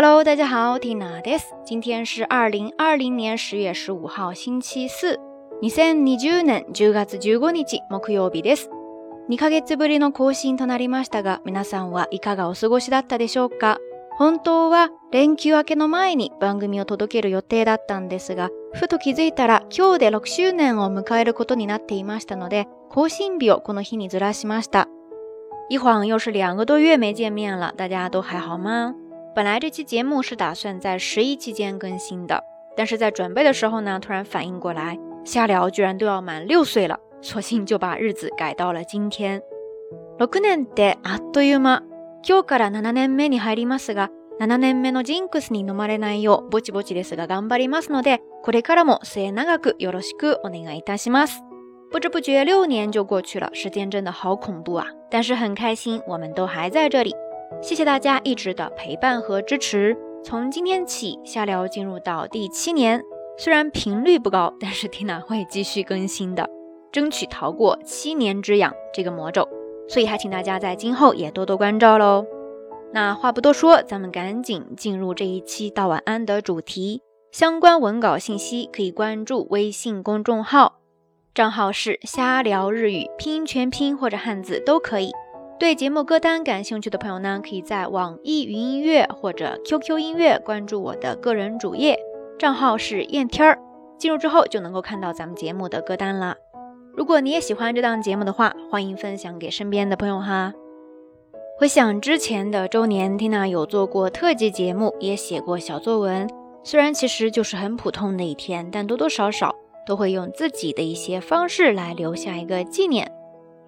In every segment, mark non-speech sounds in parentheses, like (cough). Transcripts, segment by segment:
Hello，大家好，Tina です。今天是二零二零年十月十五号星期四、2020年10月15日木曜日です。2ヶ月ぶりの更新となりましたが、皆さんはいかがお過ごしだったでしょうか本当は連休明けの前に番組を届ける予定だったんですが、ふと気づいたら今日で6周年を迎えることになっていましたので、更新日をこの日にずらしました。一晃又是两个多月没见面了，大家都还好吗？本来这期节目是打算在十一期间更新的，但是在准备的时候呢，突然反应过来，瞎聊居然都要满六岁了，索性就把日子改到了今天。六年あっという今日から七年目に入りますが、七年目のジンクスに飲まれないようぼちぼちですが頑張りますので、これからも末永くよろしくお願いいたします。不知不觉六年就过去了，时间真的好恐怖啊！但是很开心，我们都还在这里。谢谢大家一直的陪伴和支持。从今天起，瞎聊进入到第七年，虽然频率不高，但是天娜会继续更新的，争取逃过七年之痒这个魔咒。所以还请大家在今后也多多关照喽。那话不多说，咱们赶紧进入这一期道晚安的主题。相关文稿信息可以关注微信公众号，账号是瞎聊日语，拼音全拼或者汉字都可以。对节目歌单感兴趣的朋友呢，可以在网易云音乐或者 QQ 音乐关注我的个人主页，账号是燕天儿。进入之后就能够看到咱们节目的歌单了。如果你也喜欢这档节目的话，欢迎分享给身边的朋友哈。回想之前的周年，Tina 有做过特辑节目，也写过小作文。虽然其实就是很普通的一天，但多多少少都会用自己的一些方式来留下一个纪念。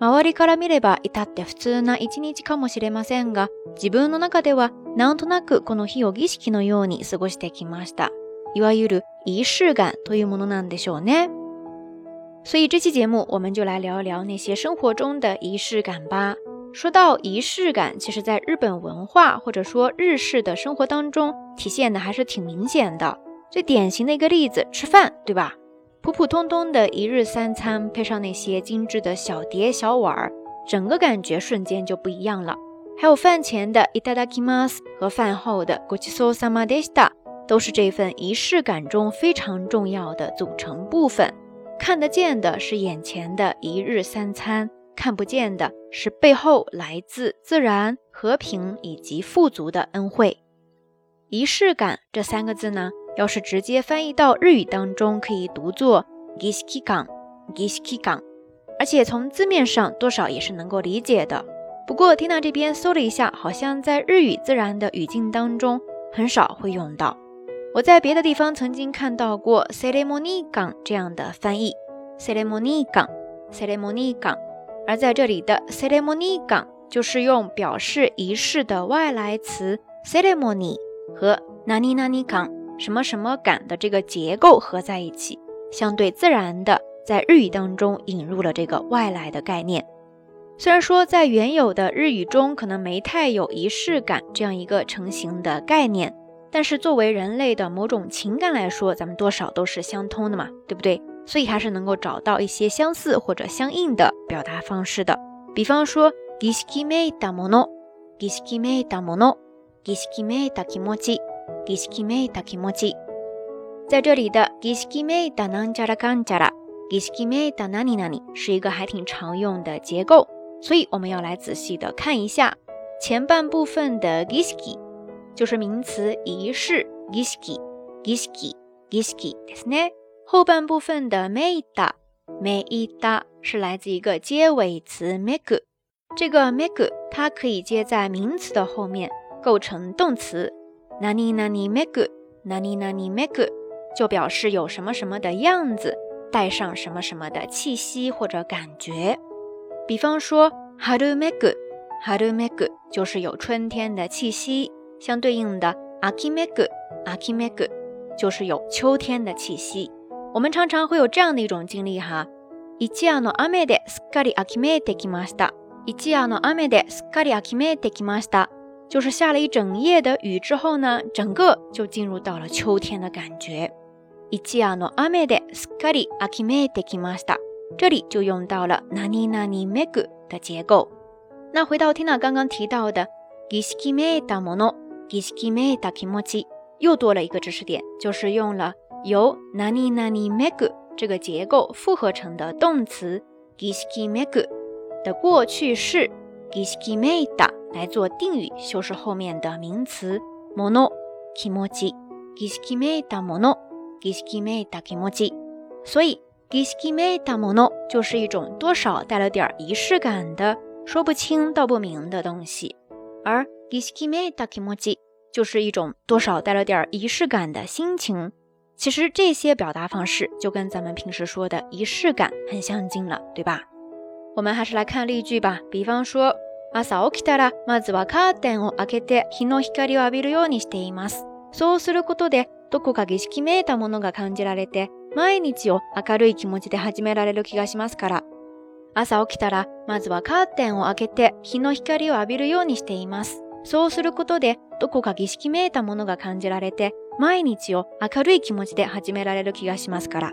周りから見れば至って普通な一日かもしれませんが、自分の中ではなんとなくこの日を儀式のように過ごしてきました。いわゆる仪式感というものなんでしょうね。所以这期节目我们就来聊聊那些生活中的仪式感吧。说到仪式感，其实在日本文化或者说日式的生活当中，体现的还是挺明显的。最典型的一个例子，吃饭，对吧？普普通通的一日三餐，配上那些精致的小碟小碗儿，整个感觉瞬间就不一样了。还有饭前的 i t a d a k i m a s 和饭后的 g u c c i s o u s a m a d s t a 都是这份仪式感中非常重要的组成部分。看得见的是眼前的一日三餐，看不见的是背后来自自然、和平以及富足的恩惠。仪式感这三个字呢？要是直接翻译到日语当中，可以读作 “gishiki n g i s h i k i gang 而且从字面上多少也是能够理解的。不过，缇娜这边搜了一下，好像在日语自然的语境当中很少会用到。我在别的地方曾经看到过 c e r e m o n g a n 港”这样的翻译 c e r e m o n g a n 港 c e r e m o n g a n 港，而在这里的 c e r e m o n g a n 港”就是用表示仪式的外来词 “ceremony” 和 “naninani 港”。什么什么感的这个结构合在一起，相对自然的在日语当中引入了这个外来的概念。虽然说在原有的日语中可能没太有仪式感这样一个成型的概念，但是作为人类的某种情感来说，咱们多少都是相通的嘛，对不对？所以还是能够找到一些相似或者相应的表达方式的。比方说，g mono，gishikimei i i i i da da m m g i s h i k 儀 m e i も a kimochi。Gishiki me takimochi，在这里的 Gishiki me danan jara kanjara，Gishiki me danani nani 是一个还挺常用的结构，所以我们要来仔细的看一下前半部分的 Gishiki，就是名词仪式 Gishiki，Gishiki，Gishiki ですね。后半部分的 meita，meita 是来自一个结尾词 meku，这个 meku 它可以接在名词的后面构成动词。哪里哪里 make good，哪里 m e g o 就表示有什么什么的样子，带上什么什么的气息或者感觉。比方说，haru m e g o h a r u m e g o 就是有春天的气息；相对应的，aki m e g o a k i m e g o 就是有秋天的气息。我们常常会有这样的一种经历哈，一夜の雨ですっかり秋めいてきました。一夜の雨ですっかり秋めいてきました。就是下了一整夜的雨之后呢，整个就进入到了秋天的感觉。这里就用到了“哪里哪里メ的结构。那回到天娜刚刚提到的“ぎしきメダモノ”，ぎしきメダキモキ，又多了一个知识点，就是用了由“哪里哪里メ这个结构复合成的动词“ぎしきメ的过去式“ぎしきメダ”。来做定语修饰后面的名词。mono，kimoji，gishiki me da mono，gishiki me da kimoji。所以，gishiki me da mono 就是一种多少带了点仪式感的说不清道不明的东西，而 gishiki me da kimoji 就是一种多少带了点仪式感的心情。其实这些表达方式就跟咱们平时说的仪式感很相近了，对吧？我们还是来看例句吧，比方说。朝起きたら、まずはカーテンを開けて日の光を浴びるようにしています。そうすることで、どこか儀式めいたものが感じられて、毎日を明るい気持ちで始められる気がしますから。朝起きたら、まずはカーテンを開けて日の光を浴びるようにしています。そうすることで、どこか儀式めいたものが感じられて、毎日を明るい気持ちで始められる気がしますから。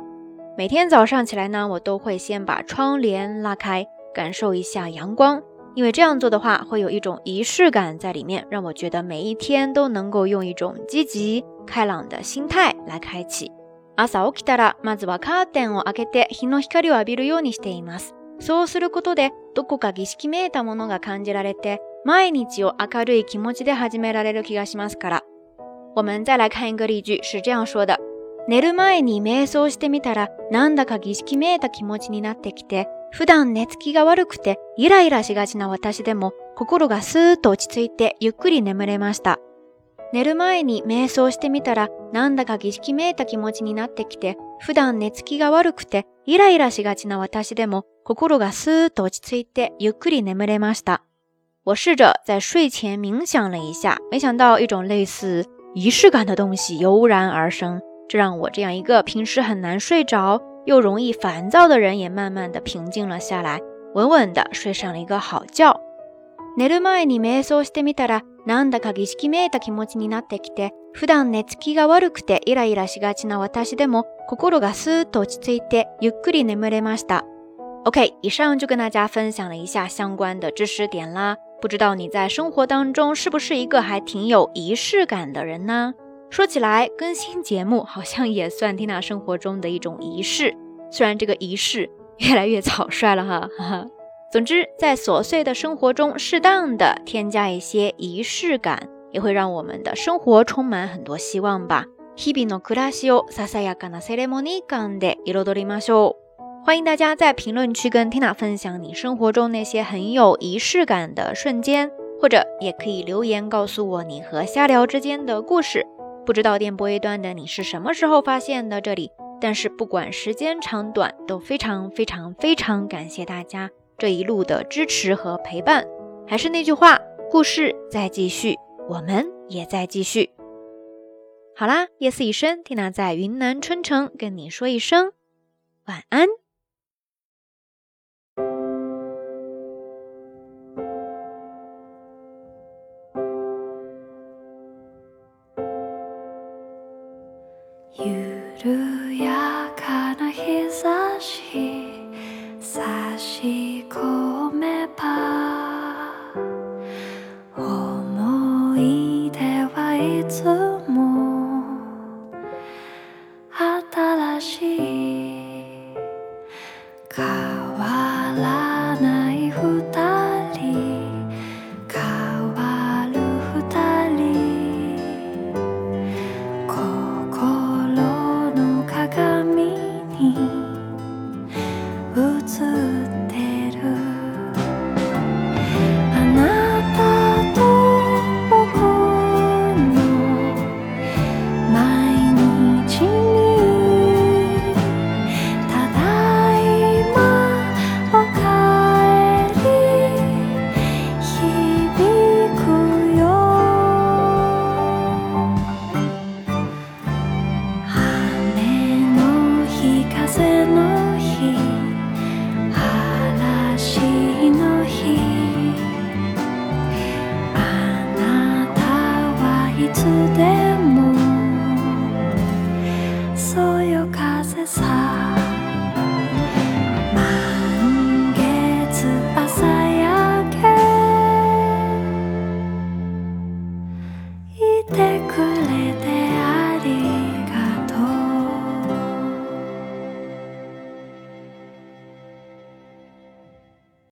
每天早上起来呢，我都会先把窗帘拉开，感受一下阳光。因为这样做的话，会有一种仪式感在里面，让我觉得每一天都能够用一种积极开朗的心态来开启。朝起きたら、まずはカーテンを開けて日の光を浴びるようにしています。そうすることで、どこか儀式めいたものが感じられて、毎日を明るい気持ちで始められる気がしますから。我们再来看一个例句，是这样说的：寝る前に瞑想してみたら、なんだか儀式めいた気持ちになってきて、普段寝つきが悪くてイライラしがちな私でも心がスーッと落ち着いてゆっくり眠れました。寝る前に瞑想してみたらなんだか儀式めいた気持ちになってきて普段寝つきが悪くてイライラしがちな私でも心がスーッと落ち着いてゆっくり眠れました。我试着在睡前冥想了一下，没想到一种类似仪式感的东西油然而生，这让我这样一个平时很难睡着。又容易烦躁的人也慢慢的平静了下来，稳稳的睡上了一个好觉。寝る前に瞑想してみたら、なんだか儀式めいた気持ちになってきて、普段寝つきが悪くてイライラしがちな私でも心がスーっと落ち着いてゆっくり眠れました。OK，以上就跟大家分享了一下相关的知识点啦。不知道你在生活当中是不是一个还挺有仪式感的人呢？说起来，更新节目好像也算 Tina 生活中的一种仪式，虽然这个仪式 (laughs) 越来越草率了哈。哈哈。总之，在琐碎的生活中，适当的添加一些仪式感，也会让我们的生活充满很多希望吧。欢迎大家在评论区跟 Tina 分享你生活中那些很有仪式感的瞬间，或者也可以留言告诉我你和瞎聊之间的故事。不知道电波一端的你是什么时候发现的这里，但是不管时间长短，都非常非常非常感谢大家这一路的支持和陪伴。还是那句话，故事在继续，我们也在继续。好啦，夜色已深，缇娜在云南春城跟你说一声晚安。やかな日差し差し込む